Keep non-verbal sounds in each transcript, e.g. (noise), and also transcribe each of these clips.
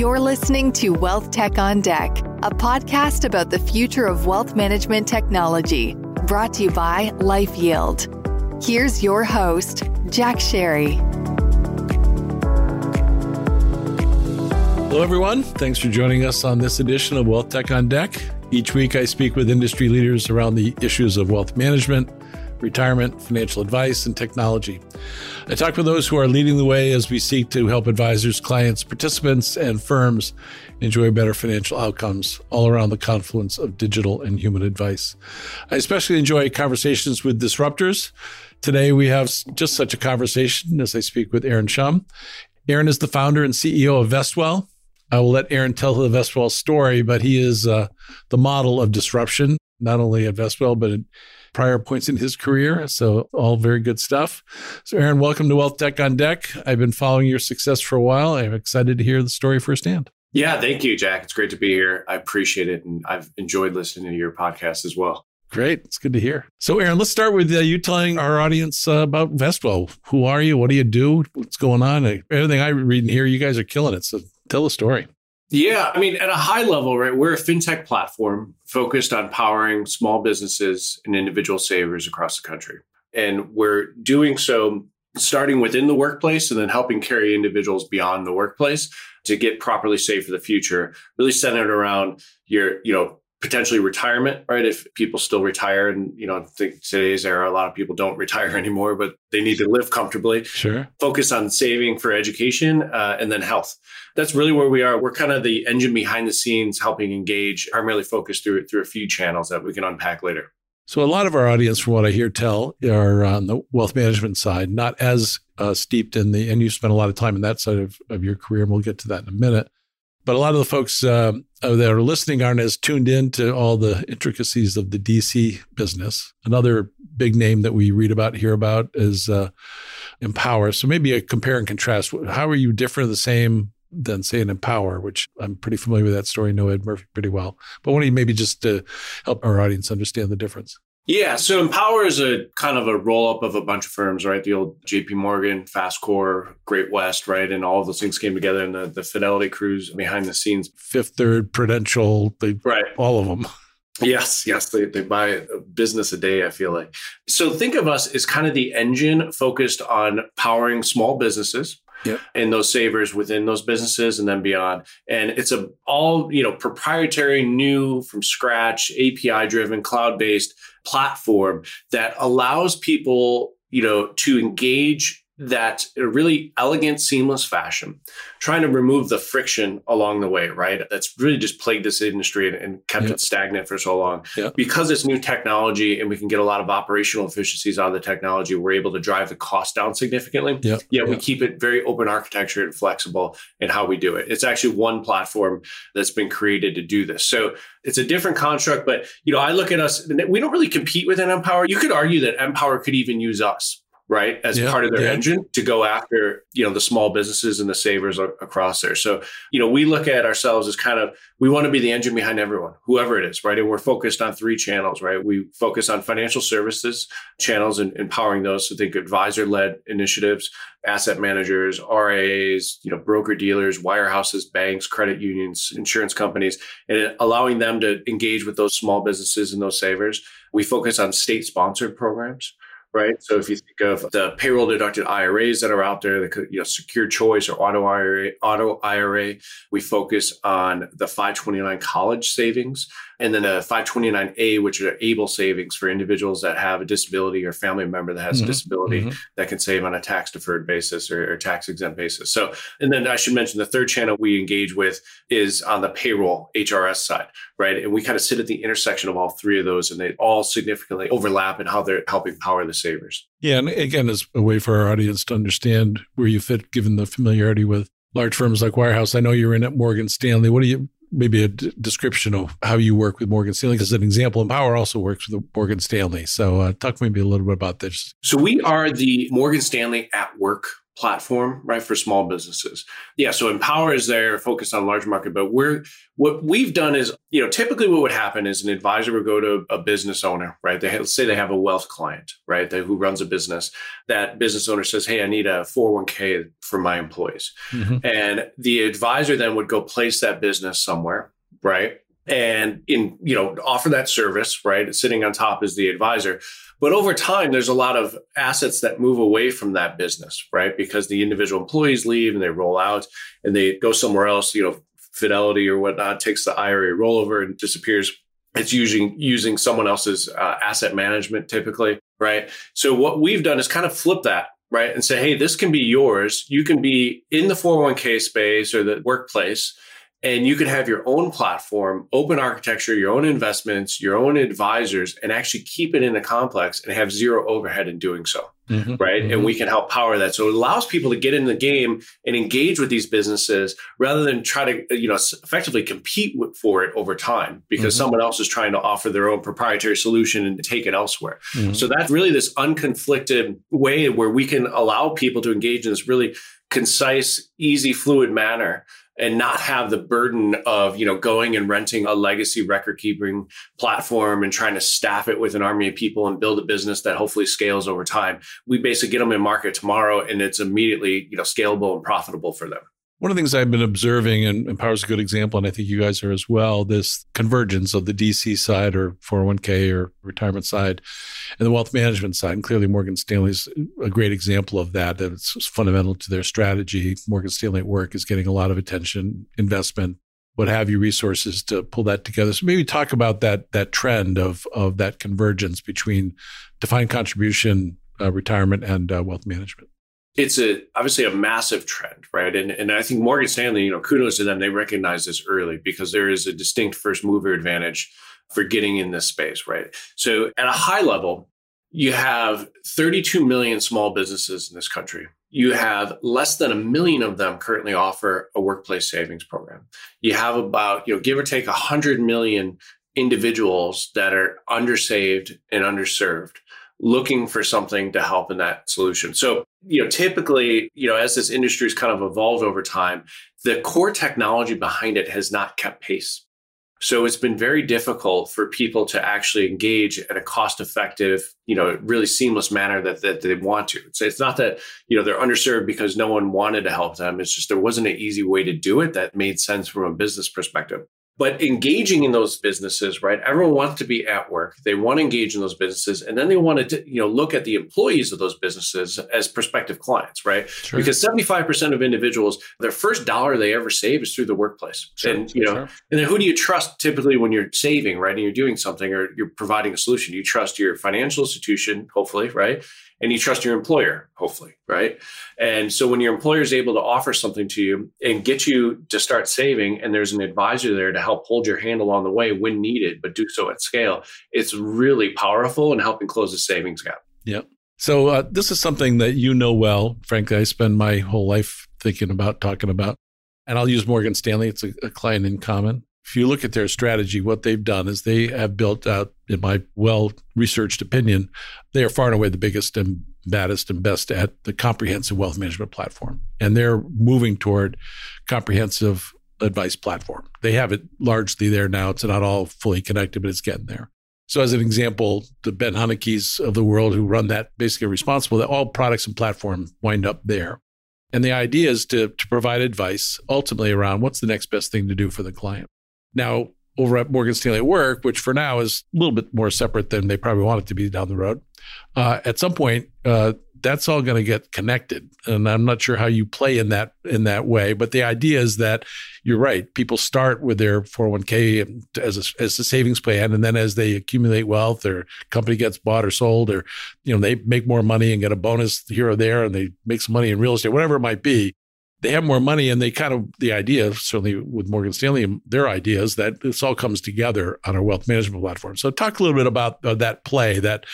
You're listening to Wealth Tech on Deck, a podcast about the future of wealth management technology, brought to you by LifeYield. Here's your host, Jack Sharry. Hello, everyone. Thanks for joining us on this edition of Wealth Tech on Deck. Each week, I speak with industry leaders around the issues of wealth management retirement, financial advice, and technology. I talk with those who are leading the way as we seek to help advisors, clients, participants, and firms enjoy better financial outcomes all around the confluence of digital and human advice. I especially enjoy conversations with disruptors. Today, we have just such a conversation as I speak with Aaron Schumm. Aaron is the founder and CEO of Vestwell. I will let Aaron tell the Vestwell story, but he is uh, the model of disruption, not only at Vestwell, but prior points in his career. So, all very good stuff. So, Aaron, welcome to Wealth Tech on Deck. I've been following your success for a while. I'm excited to hear the story firsthand. Yeah, thank you, Jack. It's great to be here. I appreciate it. And I've enjoyed listening to your podcast as well. Great. It's good to hear. So, Aaron, let's start with uh, you telling our audience uh, about Vestwell. Who are you? What do you do? What's going on? Everything I read and hear, you guys are killing it. So, tell the story. Yeah, I mean, at a high level, right, we're a fintech platform focused on powering small businesses and individual savers across the country. And we're doing so starting within the workplace and then helping carry individuals beyond the workplace to get properly saved for the future, really centered around your, you know, potentially retirement, right? If people still retire, and you know, I think today's era, a lot of people don't (laughs) retire anymore, but they need to live comfortably. Sure. Focus on saving for education uh, and then health. That's really where we are. We're kind of the engine behind the scenes, helping engage, primarily focused through through a few channels that we can unpack later. So a lot of our audience, from what I hear tell, are on the wealth management side, not as uh, steeped in the, and you spent a lot of time in that side of, of your career, and we'll get to that in a minute. But a lot of the folks uh, that are listening aren't as tuned in to all the intricacies of the DC business. Another big name that we read about, hear about is uh, Empower. So maybe a compare and contrast. How are you different, the same than say an Empower, which I'm pretty familiar with that story. Know Ed Murphy pretty well. But why don't you maybe just to help our audience understand the difference? Yeah, so Empower is a kind of a roll up of a bunch of firms, right? The old JP Morgan, FASCore, Great West, right? And all of those things came together in the, the Fidelity crews behind the scenes. Fifth Third, Prudential, they, right. all of them. Yes, yes, they, they buy a business a day, I feel like. So think of us as kind of the engine focused on powering small businesses, yep. and those savers within those businesses and then beyond. And it's a all, you know, proprietary, new from scratch, API driven, cloud based platform that allows people, you know, to engage that in a really elegant, seamless fashion, trying to remove the friction along the way, right? That's really just plagued this industry and, and kept it stagnant for so long. Because it's new technology and we can get a lot of operational efficiencies out of the technology, we're able to drive the cost down significantly. Yep. Yeah, we keep it very open architecture and flexible in how we do it. It's actually one platform that's been created to do this. So it's a different construct, but you know, I look at us, we don't really compete with an Empower. You could argue that Empower could even use us right as yeah, part of their yeah. engine to go after you know the small businesses and the savers across there. So you know we look at ourselves as kind of we want to be the engine behind everyone whoever it is right? And we're focused on three channels right? We focus on financial services channels and empowering those. So think advisor led initiatives asset managers RIAs you know broker dealers wirehouses banks credit unions insurance companies and allowing them to engage with those small businesses and those savers. We focus on state sponsored programs right? So if you think of the payroll deducted IRAs that are out there, the you know, secure choice or auto IRA, auto IRA, we focus on the 529 college savings and then a 529A, which are able savings for individuals that have a disability or family member that has mm-hmm. a disability mm-hmm. that can save on a tax deferred basis or, or tax exempt basis. So, and then I should mention the third channel we engage with is on the payroll HRS side, right? And we kind of sit at the intersection of all three of those and they all significantly overlap in how they're helping power the savers. Yeah. And again, as a way for our audience to understand where you fit, given the familiarity with large firms like Wirehouse. I know you're in at Morgan Stanley. What do you maybe a d- description of how you work with Morgan Stanley because an example, Empower also works with Morgan Stanley. So uh, talk maybe a little bit about this. So we are the Morgan Stanley at Work platform, right, for small businesses. Yeah, so Empower is there focused on large market, but we're what we've done is, you know, typically what would happen is an advisor would go to a business owner, right? They let's say they have a wealth client, right, they, who runs a business. That business owner says, "Hey, I need a 401k for my employees," mm-hmm. and the advisor then would go place that business somewhere, right? And in you know offer that service right? Sitting on top is the advisor. But over time there's a lot of assets that move away from that business right? Because the individual employees leave and they roll out and they go somewhere else you know fidelity or whatnot takes the ira rollover and disappears. It's using using someone else's uh, asset management typically right? So what we've done is kind of flip that right and say hey this can be yours. You can be in the 401k space or the workplace and you could have your own platform, open architecture, your own investments, your own advisors, and actually keep it in a complex and have zero overhead in doing so. Mm-hmm. Right. Mm-hmm. And we can help power that. So it allows people to get in the game and engage with these businesses rather than try to, you know, effectively compete for it over time because mm-hmm. someone else is trying to offer their own proprietary solution and take it elsewhere. Mm-hmm. So that's really this unconflicted way where we can allow people to engage in this really concise, easy, fluid manner and not have the burden of you know going and renting a legacy record keeping platform and trying to staff it with an army of people and build a business that hopefully scales over time. We basically get them in market tomorrow and it's immediately you know scalable and profitable for them one of the things I've been observing, and Empower is a good example, and I think you guys are as well, this convergence of the DC side or 401k or retirement side and the wealth management side. And clearly, Morgan Stanley is a great example of that. That it's fundamental to their strategy. Morgan Stanley at work is getting a lot of attention, investment, what have you, resources to pull that together. So maybe talk about that that trend of of that convergence between defined contribution, uh, retirement, and uh, wealth management it's a obviously a massive trend, right? And and I think Morgan Stanley, you know, kudos to them. They recognize this early because there is a distinct first mover advantage for getting in this space, right? So at a high level, you have 32 million small businesses in this country. You have less than a million of them currently offer a workplace savings program. You have about, you know, give or take 100 million individuals that are undersaved and underserved looking for something to help in that solution. So, you know, typically, you know, as this industry has kind of evolved over time, the core technology behind it has not kept pace. So it's been very difficult for people to actually engage at a cost effective, you know, really seamless manner that, that they want to. So it's not that, you know, they're underserved because no one wanted to help them. It's just there wasn't an easy way to do it that made sense from a business perspective but engaging in those businesses right everyone wants to be at work they want to engage in those businesses and then they want to you know look at the employees of those businesses as prospective clients right sure. because 75% of individuals their first dollar they ever save is through the workplace sure. and you know sure. and then who do you trust typically when you're saving right and you're doing something or you're providing a solution you trust your financial institution hopefully right and you trust your employer, hopefully, right? And so when your employer is able to offer something to you and get you to start saving, and there's an advisor there to help hold your hand along the way when needed, but do so at scale, it's really powerful in helping close the savings gap. Yep. So uh, this is something that you know well. Frankly, I spend my whole life thinking about, talking about. And I'll use Morgan Stanley. It's a, a client in common if you look at their strategy, what they've done is they have built out, in my well researched opinion, they are far and away the biggest and baddest and best at the comprehensive wealth management platform. And they're moving toward comprehensive advice platform. They have it largely there now. It's not all fully connected, but it's getting there. So, as an example, the Ben Honeke's of the world who run that basically responsible that all products and platform wind up there. And the idea is to, to provide advice ultimately around what's the next best thing to do for the client. Now, over at Morgan Stanley at Work, which for now is a little bit more separate than they probably want it to be down the road, uh, at some point, uh, that's all going to get connected. And i'm not sure how you play in that in that way but the idea is that you're right. People start with their 401k as a, as a savings plan and then as they accumulate wealth their company gets bought or sold or you know they make more money and get a bonus here or there and they make some money in real estate whatever it might be they have more money and they kind of the idea certainly with morgan stanley their idea is that this all comes together on our wealth management platform. So talk a little bit about uh, that play that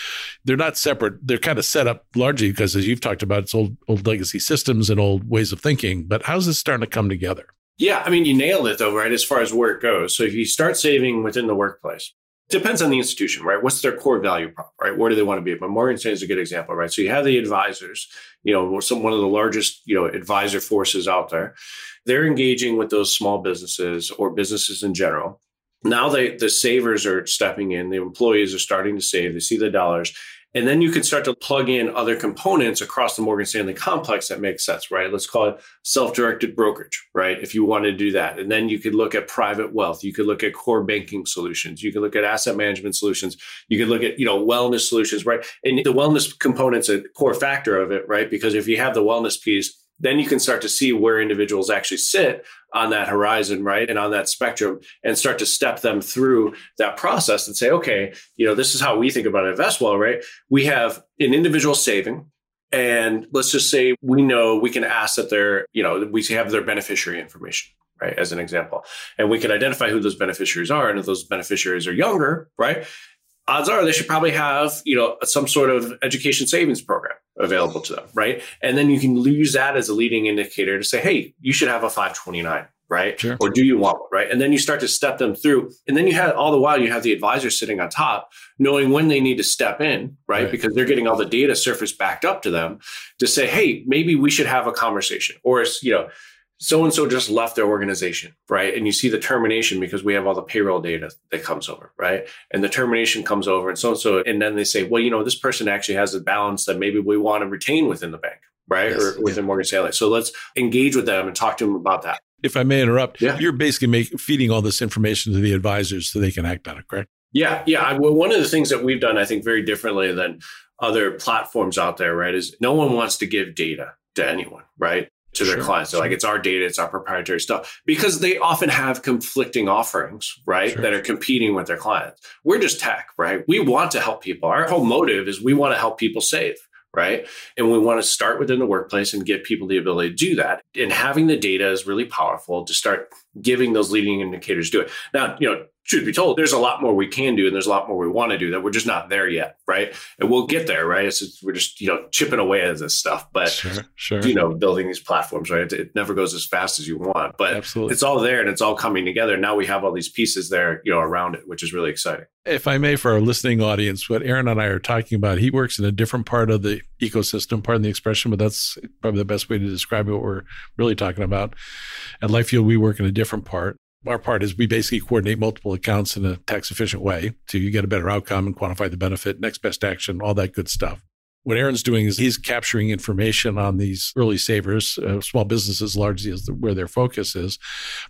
they're not separate. They're kind of set up largely because as you've talked about it's old old legacy systems and old ways of thinking but how's this starting to come together? Yeah i mean you nailed it though right as far as where it goes. So if you start saving within the workplace depends on the institution, right? What's their core value prop, right? Where do they want to be? But Morgan Stanley is a good example, right? So you have the advisors, you know, some one of the largest, you know, advisor forces out there. They're engaging with those small businesses or businesses in general. Now they the savers are stepping in, the employees are starting to save, they see the dollars, and then you can start to plug in other components across the Morgan Stanley complex that makes sense, right? Let's call it self directed brokerage, right? If you want to do that. And then you could look at private wealth. You could look at core banking solutions. You could look at asset management solutions. You could look at, you know, wellness solutions, right? And the wellness component's a core factor of it, right? Because if you have the wellness piece, then you can start to see where individuals actually sit on that horizon, right? And on that spectrum and start to step them through that process and say, okay, you know, this is how we think about InvestWell, right? We have an individual saving. And let's just say we know we can ask that they're, you know, we have their beneficiary information, right? As an example. And we can identify who those beneficiaries are. And if those beneficiaries are younger, right? Odds are they should probably have you know some sort of education savings program available to them right? And then you can use that as a leading indicator to say hey you should have a 529 right? Sure. or do you want one? Right? And then you start to step them through. And then you have all the while you have the advisor sitting on top knowing when they need to step in right, right. because they're getting all the data surface backed up to them to say hey maybe we should have a conversation. Or you know so and so just left their organization, right? And you see the termination because we have all the payroll data that comes over, right? And the termination comes over and so and so. And then they say, well, you know, this person actually has a balance that maybe we want to retain within the bank, right? Yes, or within yeah. Morgan Stanley. So let's engage with them and talk to them about that. If I may interrupt, yeah. you're basically make, feeding all this information to the advisors so they can act on it, correct? Yeah. Yeah. I, well, one of the things that we've done, I think, very differently than other platforms out there, right, is no one wants to give data to anyone, right? To their sure, clients. So sure. like it's our data, it's our proprietary stuff because they often have conflicting offerings, right? Sure. That are competing with their clients. We're just tech, right? We want to help people. Our whole motive is we want to help people save. Right. And we want to start within the workplace and give people the ability to do that. And having the data is really powerful to start giving those leading indicators to it. Now, you know, truth be told, there's a lot more we can do and there's a lot more we want to do that we're just not there yet, right? And we'll get there, right? It's just, we're just you know chipping away at this stuff, but sure, sure. you know building these platforms, right? It, it, never goes as fast as you want, but Absolutely. it's all there and it's all coming together. Now we have all these pieces there, you know, around it, which is really exciting. If I may, for our listening audience, what Aaron and I are talking about, he works in a different part of the ecosystem, pardon the expression, but that's probably the best way to describe what we're really talking about. At LifeYield, we work in a different part our part is we basically coordinate multiple accounts in a tax efficient way to get a better outcome and quantify the benefit, next best action, all that good stuff. What Aaron's doing is he's capturing information on these early savers, uh, small businesses largely is the, where their focus is,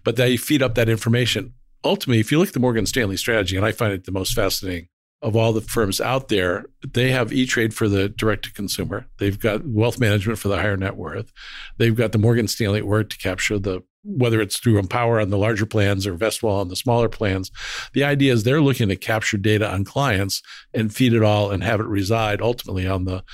but they feed up that information. Ultimately, if you look at the Morgan Stanley strategy, and I find it the most fascinating of all the firms out there, they have E Trade for the direct to consumer. They've got wealth management for the higher net worth. They've got the Morgan Stanley at work to capture the whether it's through Empower on the larger plans or Vestwell on the smaller plans. The idea is they're looking to capture data on clients and feed it all and have it reside ultimately on the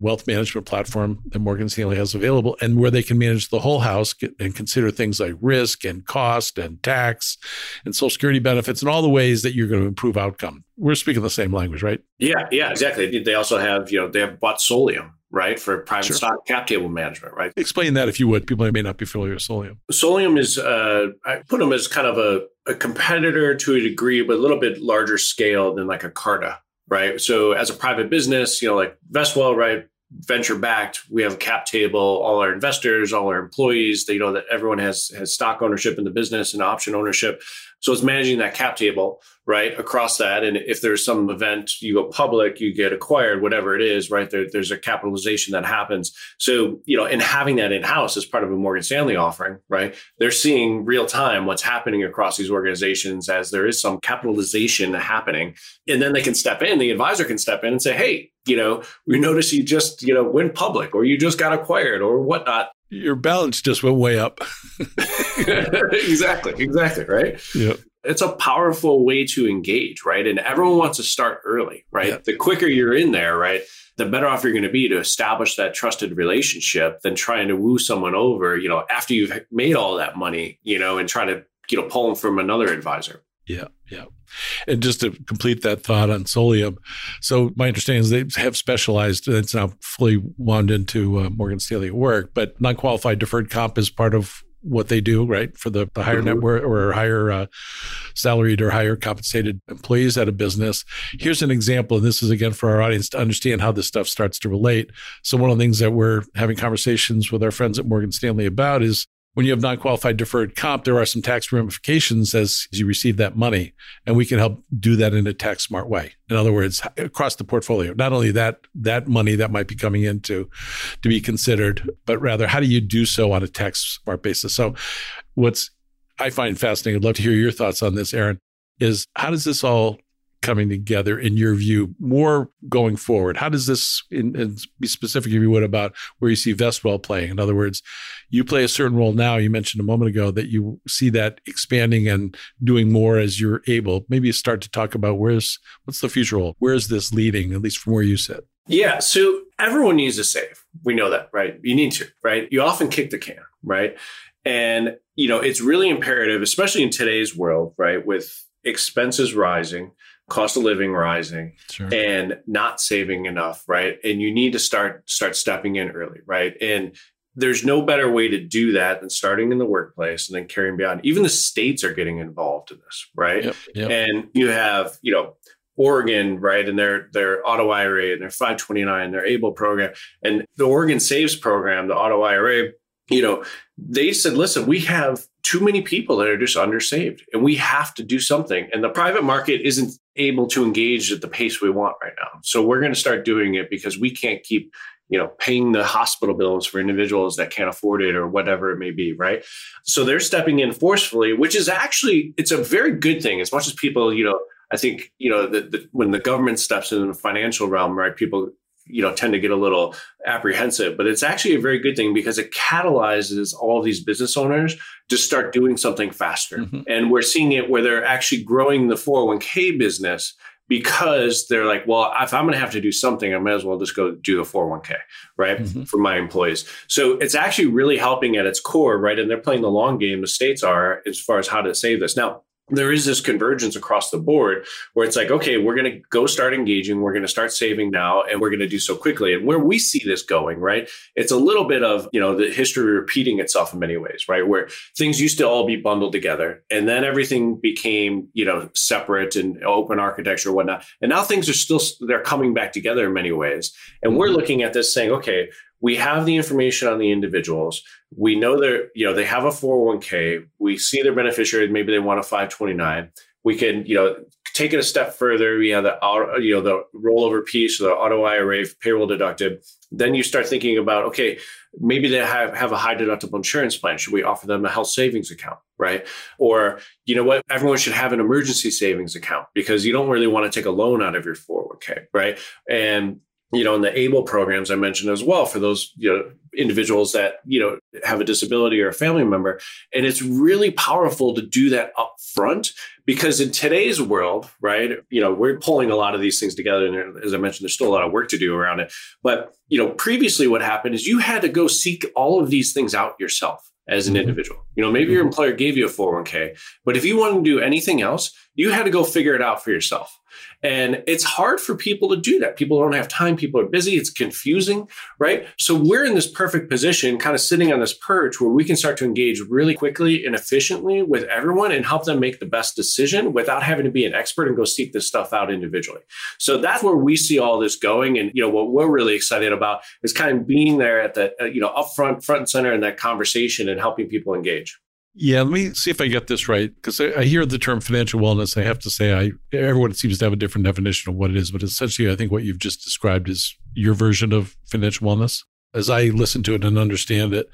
wealth management platform that Morgan Stanley has available and where they can manage the whole house and consider things like risk and cost and tax and social security benefits and all the ways that you're going to improve outcome. We're speaking the same language, right? Yeah, yeah, exactly. They also have, you know, they have bought Solium, right, for private sure. stock cap table management, right? Explain that if you would. People may not be familiar with Solium. Solium is, uh, I put them as kind of a, a competitor to a degree, but a little bit larger scale than like a Carta, right? So as a private business, you know, like Vestwell, right? Venture backed, we have a cap table, all our investors, all our employees, they know that everyone has has stock ownership in the business and option ownership. So it's managing that cap table, right, across that. And if there's some event, you go public, you get acquired, whatever it is, right, there, there's a capitalization that happens. So, you know, and having that in house as part of a Morgan Stanley offering, right, they're seeing real time what's happening across these organizations as there is some capitalization happening. And then they can step in, the advisor can step in and say, hey, you know, we notice you just, you know, went public or you just got acquired or whatnot your balance just went way up. (laughs) (laughs) exactly, exactly, right? Yeah. It's a powerful way to engage, right? And everyone wants to start early, right? Yeah. The quicker you're in there, right? The better off you're going to be to establish that trusted relationship than trying to woo someone over, you know, after you've made all that money, you know, and try to, you know, pull them from another advisor. Yeah, yeah. And just to complete that thought on Solium, so my understanding is they have specialized, and it's now fully wound into uh, Morgan Stanley work, but non qualified deferred comp is part of what they do, right? For the, the higher mm-hmm. net worth or higher uh, salaried or higher compensated employees at a business. Here's an example, and this is again for our audience to understand how this stuff starts to relate. So, one of the things that we're having conversations with our friends at Morgan Stanley about is when you have non-qualified deferred comp, there are some tax ramifications as you receive that money, and we can help do that in a tax smart way. In other words, across the portfolio, not only that that money that might be coming into to be considered, but rather how do you do so on a tax smart basis? So, what's I find fascinating, I'd love to hear your thoughts on this, Aaron, is how does this all coming together in your view more going forward? How does this in, in, be specific if you would about where you see vestwell playing? In other words you play a certain role now you mentioned a moment ago that you see that expanding and doing more as you're able. Maybe start to talk about where's what's the future role? Where's this leading at least from where you sit? Yeah so everyone needs to save. We know that right? You need to right? You often kick the can right? And you know it's really imperative especially in today's world right with expenses rising cost of living rising sure. and not saving enough right and you need to start start stepping in early right and there's no better way to do that than starting in the workplace and then carrying beyond even the states are getting involved in this right yep, yep. and you have you know Oregon, right, and their their auto IRA and their 529, their ABLE program, and the Oregon Saves program, the auto IRA, you know, they said, listen, we have too many people that are just undersaved and we have to do something. And the private market isn't able to engage at the pace we want right now. So we're going to start doing it because we can't keep, you know, paying the hospital bills for individuals that can't afford it or whatever it may be, right? So they're stepping in forcefully, which is actually it's a very good thing as much as people, you know, I think, you know, the, the, when the government steps in the financial realm, right, people you know tend to get a little apprehensive but it's actually a very good thing because it catalyzes all these business owners to start doing something faster mm-hmm. and we're seeing it where they're actually growing the 401k business because they're like well if i'm going to have to do something i might as well just go do the 401k right mm-hmm. for my employees so it's actually really helping at its core right and they're playing the long game the states are as far as how to save this now there is this convergence across the board where it's like, okay, we're going to go start engaging. We're going to start saving now and we're going to do so quickly. And where we see this going, right? It's a little bit of, you know, the history repeating itself in many ways, right? Where things used to all be bundled together and then everything became, you know, separate and open architecture, whatnot. And now things are still, they're coming back together in many ways. And we're mm-hmm. looking at this saying, okay, we have the information on the individuals. We know they're, you know, they have a 401k. We see their beneficiary, maybe they want a 529. We can, you know, take it a step further. We have the, you know, the rollover piece, the auto IRA payroll deducted. Then you start thinking about, okay, maybe they have, have a high deductible insurance plan. Should we offer them a health savings account? Right. Or, you know what, everyone should have an emergency savings account because you don't really want to take a loan out of your 401k. Right. And you know, in the ABLE programs I mentioned as well for those, you know, individuals that, you know, have a disability or a family member. And it's really powerful to do that up front because in today's world, right, you know, we're pulling a lot of these things together. And as I mentioned, there's still a lot of work to do around it. But, you know, previously what happened is you had to go seek all of these things out yourself as an mm-hmm. individual. You know, maybe your mm-hmm. employer gave you a 401k, but if you wanted to do anything else, you had to go figure it out for yourself. And it's hard for people to do that. People don't have time. People are busy. It's confusing, right? So we're in this perfect position, kind of sitting on this perch where we can start to engage really quickly and efficiently with everyone and help them make the best decision without having to be an expert and go seek this stuff out individually. So that's where we see all this going. And, you know, what we're really excited about is kind of being there at the, uh, you know, upfront, front and center in that conversation and helping people engage. Yeah, let me see if I get this right because I, I, hear the term financial wellness. I have to say, I everyone seems to have a different definition of what it is, but essentially, I think what you've just described is your version of financial wellness. As I listen to it and understand it,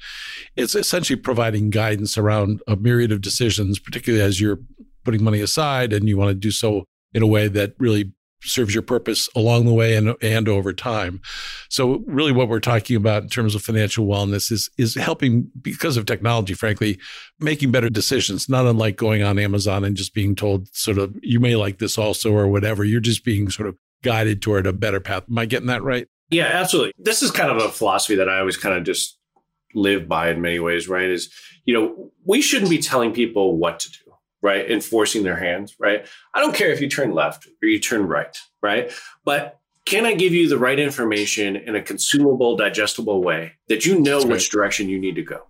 it's essentially providing guidance around a myriad of decisions, particularly as you're putting money aside and you want to do so in a way that really serves your purpose along the way and and over time. So really what we're talking about in terms of financial wellness is is helping because of technology frankly making better decisions not unlike going on Amazon and just being told sort of you may like this also or whatever you're just being sort of guided toward a better path. Am I getting that right? Yeah, absolutely. This is kind of a philosophy that I always kind of just live by in many ways, right? Is you know, we shouldn't be telling people what to do right? Enforcing their hands, right? I don't care if you turn left or you turn right, right? But can I give you the right information in a consumable, digestible way that you know That's which direction you need to go?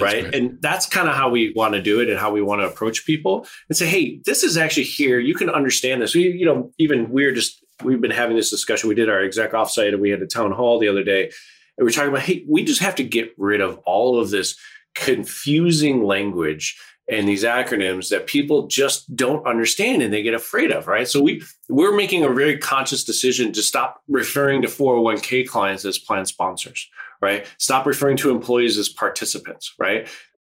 right? And that's kind of how we want to do it and how we want to approach people and say, hey, this is actually here. You can understand this. We, you know, even we're just, we've been having this discussion. We did our exec offsite and we had a town hall the other day. And we're talking about, hey, we just have to get rid of all of this confusing language and these acronyms that people just don't understand and they get afraid of, right? So we we're making a very conscious decision to stop referring to 401k clients as plan sponsors, right? Stop referring to employees as participants, right?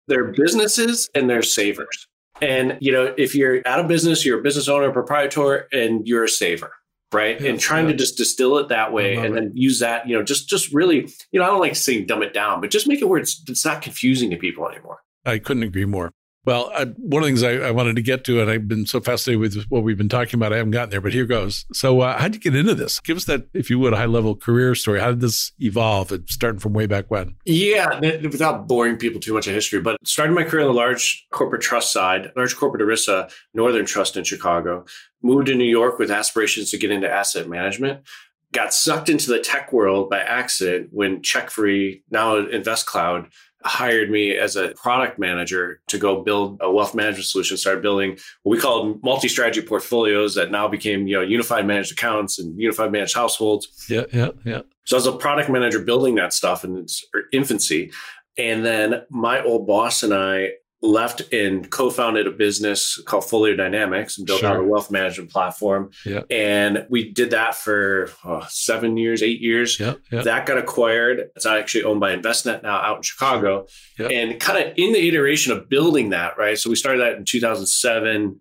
They're businesses and they're savers. And you know, if you're out of business, you're a business owner, proprietor, and you're a saver, right? Yeah, and trying yeah. to just distill it that way and it. then use that, you know, just just really, you know, I don't like saying dumb it down, but just make it where it's it's not confusing to people anymore. I couldn't agree more. Well, I, one of the things I, I, wanted to get to, and I've been so fascinated with what we've been talking about, I haven't gotten there, but here goes. So, uh, how'd you get into this? Give us that, if you would, a high level career story. How did this evolve, starting from way back when? Yeah, without boring people too much of history, but started my career on the large corporate trust side, large corporate ERISA, Northern Trust in Chicago. Moved to New York with aspirations to get into asset management got sucked into the tech world by accident when CheckFree, now InvestCloud, hired me as a product manager to go build a wealth management solution, start building what we called multi-strategy portfolios that now became, you know, unified managed accounts and unified managed households. Yeah, yeah, yeah. So as a product manager building that stuff in its infancy. And then my old boss and I left and co-founded a business called Folio Dynamics and built sure. out a wealth management platform. Yeah. And we did that for oh, seven years, eight years. Yeah, yeah. That got acquired. It's actually owned by Envestnet now out in Chicago. And kind of in the iteration of building that, right? So we started that in 2007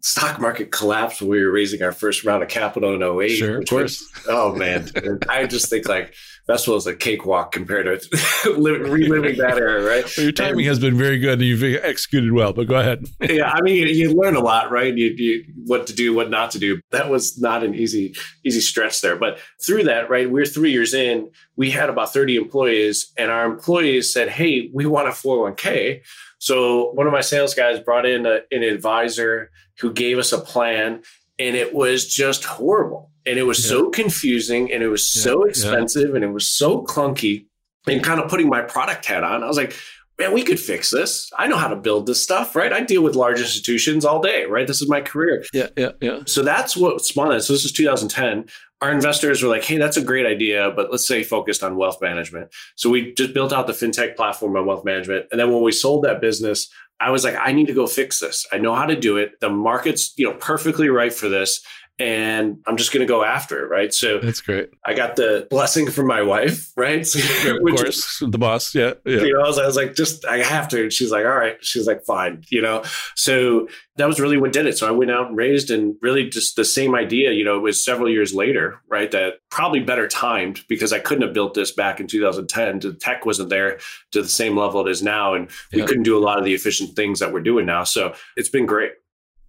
stock market collapsed when we were raising our first round of capital in 08. Sure, of course. Was, (laughs) oh man. I just think like Vestwell is a cakewalk compared to (laughs) reliving that era, right? Well, your timing and, has been very good and you've executed well, but go ahead. (laughs) yeah, I mean, you, you learn a lot, right? You, you, what to do, what not to do. That was not an easy, easy stretch there. But through that, right, we're three years in, we had about 30 employees, and our employees said, Hey, we want a 401k. So one of my sales guys brought in a, an advisor who gave us a plan, and it was just horrible. And it was yeah. so confusing and it was yeah. so expensive yeah. and it was so clunky and kind of putting my product hat on. I was like man we could fix this. I know how to build this stuff right? I deal with large institutions all day right? This is my career. Yeah yeah yeah. So that's what spawned it. So this is 2010 our investors were like hey that's a great idea but let's say focused on wealth management so we just built out the fintech platform on wealth management and then when we sold that business I was like, I need to go fix this. I know how to do it. The market's, you know, perfectly right for this and I'm just going to go after it. Right. So that's great. I got the blessing from my wife, (laughs) right? of (laughs) course, the boss. Yeah. yeah. You know, I was, I was, like, just, I have to. And she's like, all right. She's like, fine. You know, so that was really what did it. So I went out and raised and really just the same idea, you know, it was several years later, right? That probably better timed because I couldn't have built this back in 2010. The tech wasn't there to the same level it is now. And we yeah. couldn't do a lot of the efficient things that we're doing now. So it's been great.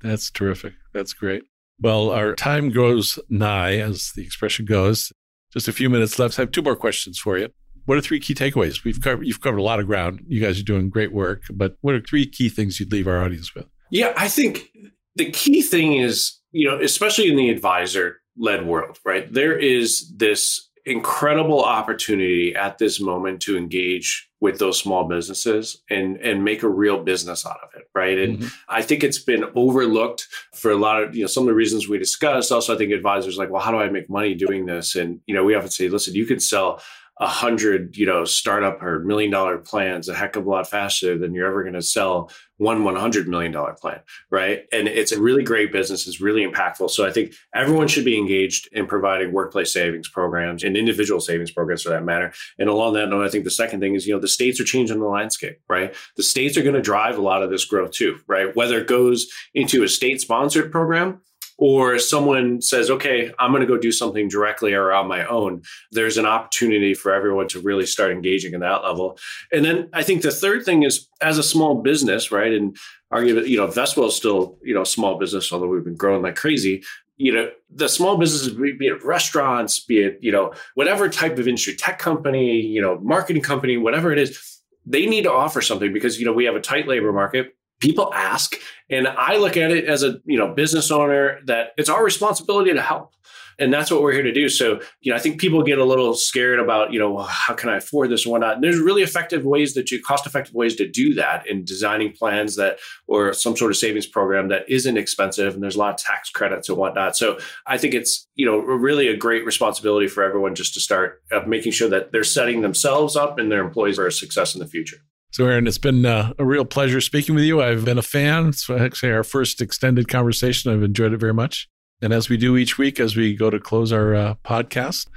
That's terrific. That's great. Well, our time grows nigh, as the expression goes. Just a few minutes left. I have two more questions for you. What are three key takeaways? We've covered, you've covered a lot of ground. You guys are doing great work, but what are three key things you'd leave our audience with? Yeah, I think the key thing is, you know, especially in the advisor led world, right? There is this incredible opportunity at this moment to engage with those small businesses and and make a real business out of it right? And mm-hmm. i think it's been overlooked for a lot of you know some of the reasons we discussed. Also i think advisors like well how do i make money doing this? And you know we often say listen you can sell a hundred, you know, startup or million dollar plans a heck of a lot faster than you're ever going to sell one one hundred million dollar plan, right? And it's a really great business. It's really impactful. So I think everyone should be engaged in providing workplace savings programs and individual savings programs for that matter. And along that note, I think the second thing is, you know, the states are changing the landscape, right? The states are going to drive a lot of this growth too, right? Whether it goes into a state sponsored program or someone says, okay, I'm going to go do something directly or on my own, there's an opportunity for everyone to really start engaging in that level. And then I think the third thing is as a small business, right? And arguably, you know, Vestwell is still, you know, a small business, although we've been growing like crazy. You know, the small businesses, be it restaurants, be it, you know, whatever type of industry, tech company, you know, marketing company, whatever it is, they need to offer something because, you know, we have a tight labor market people ask and i look at it as a you know business owner that it's our responsibility to help And that's what we're here to do. So, you know, I think people get a little scared about, you know, well, how can I afford this or whatnot? And there's really effective ways that you cost effective ways to do that in designing plans that or some sort of savings program that isn't expensive. And there's a lot of tax credits and whatnot. So I think it's, you know, really a great responsibility for everyone just to start uh, making sure that they're setting themselves up and their employees for success in the future. So, Aaron, it's been uh, a real pleasure speaking with you. I've been a fan. It's actually our first extended conversation. I've enjoyed it very much. And as we do each week, as we go to close our uh, podcast,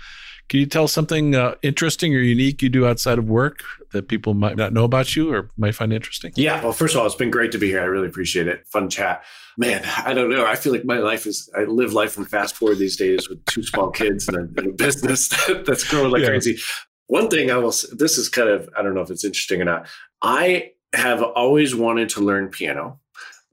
can you tell something uh, interesting or unique you do outside of work that people might not know about you or might find interesting? Yeah. Well, first of all, it's been great to be here. I really appreciate it. Fun chat. Man, I don't know. I feel like my life is, I live life from fast forward these days with two small kids and a, and a business (laughs) that's growing like yeah. crazy. One thing I will, this is kind of, I don't know if it's interesting or not. I have always wanted to learn piano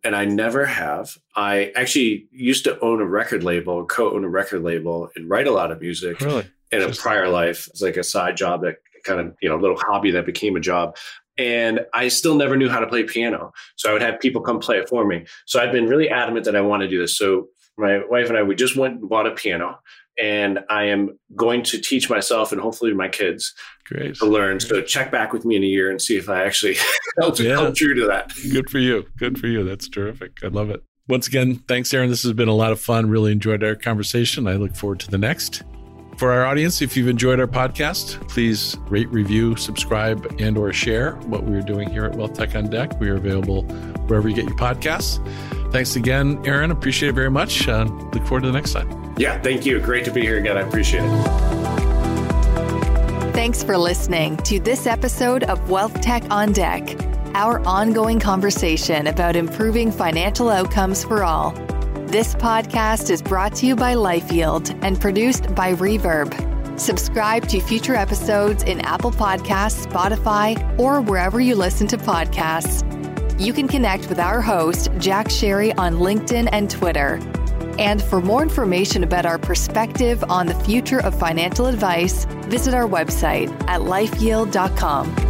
and I never have. I actually used to own a record label, co-own a record label, and write a lot of music really? in a prior life. It's like a side job that kind of you know little hobby that became a job. And I still never knew how to play piano, so I would have people come play it for me. So I've been really adamant that I want to do this. So my wife and I, we just went and bought a piano, and I am going to teach myself and hopefully my kids Great. to learn. So check back with me in a year and see if I actually (laughs) held, yeah. true to that. Good for you. Good for you. That's terrific. I love it. Once again, thanks, Aaron. This has been a lot of fun. Really enjoyed our conversation. I look forward to the next. For our audience, if you've enjoyed our podcast, please rate, review, subscribe, and or share what we're doing here at Wealth Tech on Deck. We are available wherever you get your podcasts. Thanks again, Aaron. Appreciate it very much. Uh, look forward to the next time. Yeah, thank you. Great to be here again. I appreciate it. Thanks for listening to this episode of Wealth Tech on Deck, our ongoing conversation about improving financial outcomes for all. This podcast is brought to you by LifeYield and produced by Reverb. Subscribe to future episodes in Apple Podcasts, Spotify, or wherever you listen to podcasts. You can connect with our host, Jack Sharry, on LinkedIn and Twitter. And for more information about our perspective on the future of financial advice, visit our website at lifeyield.com.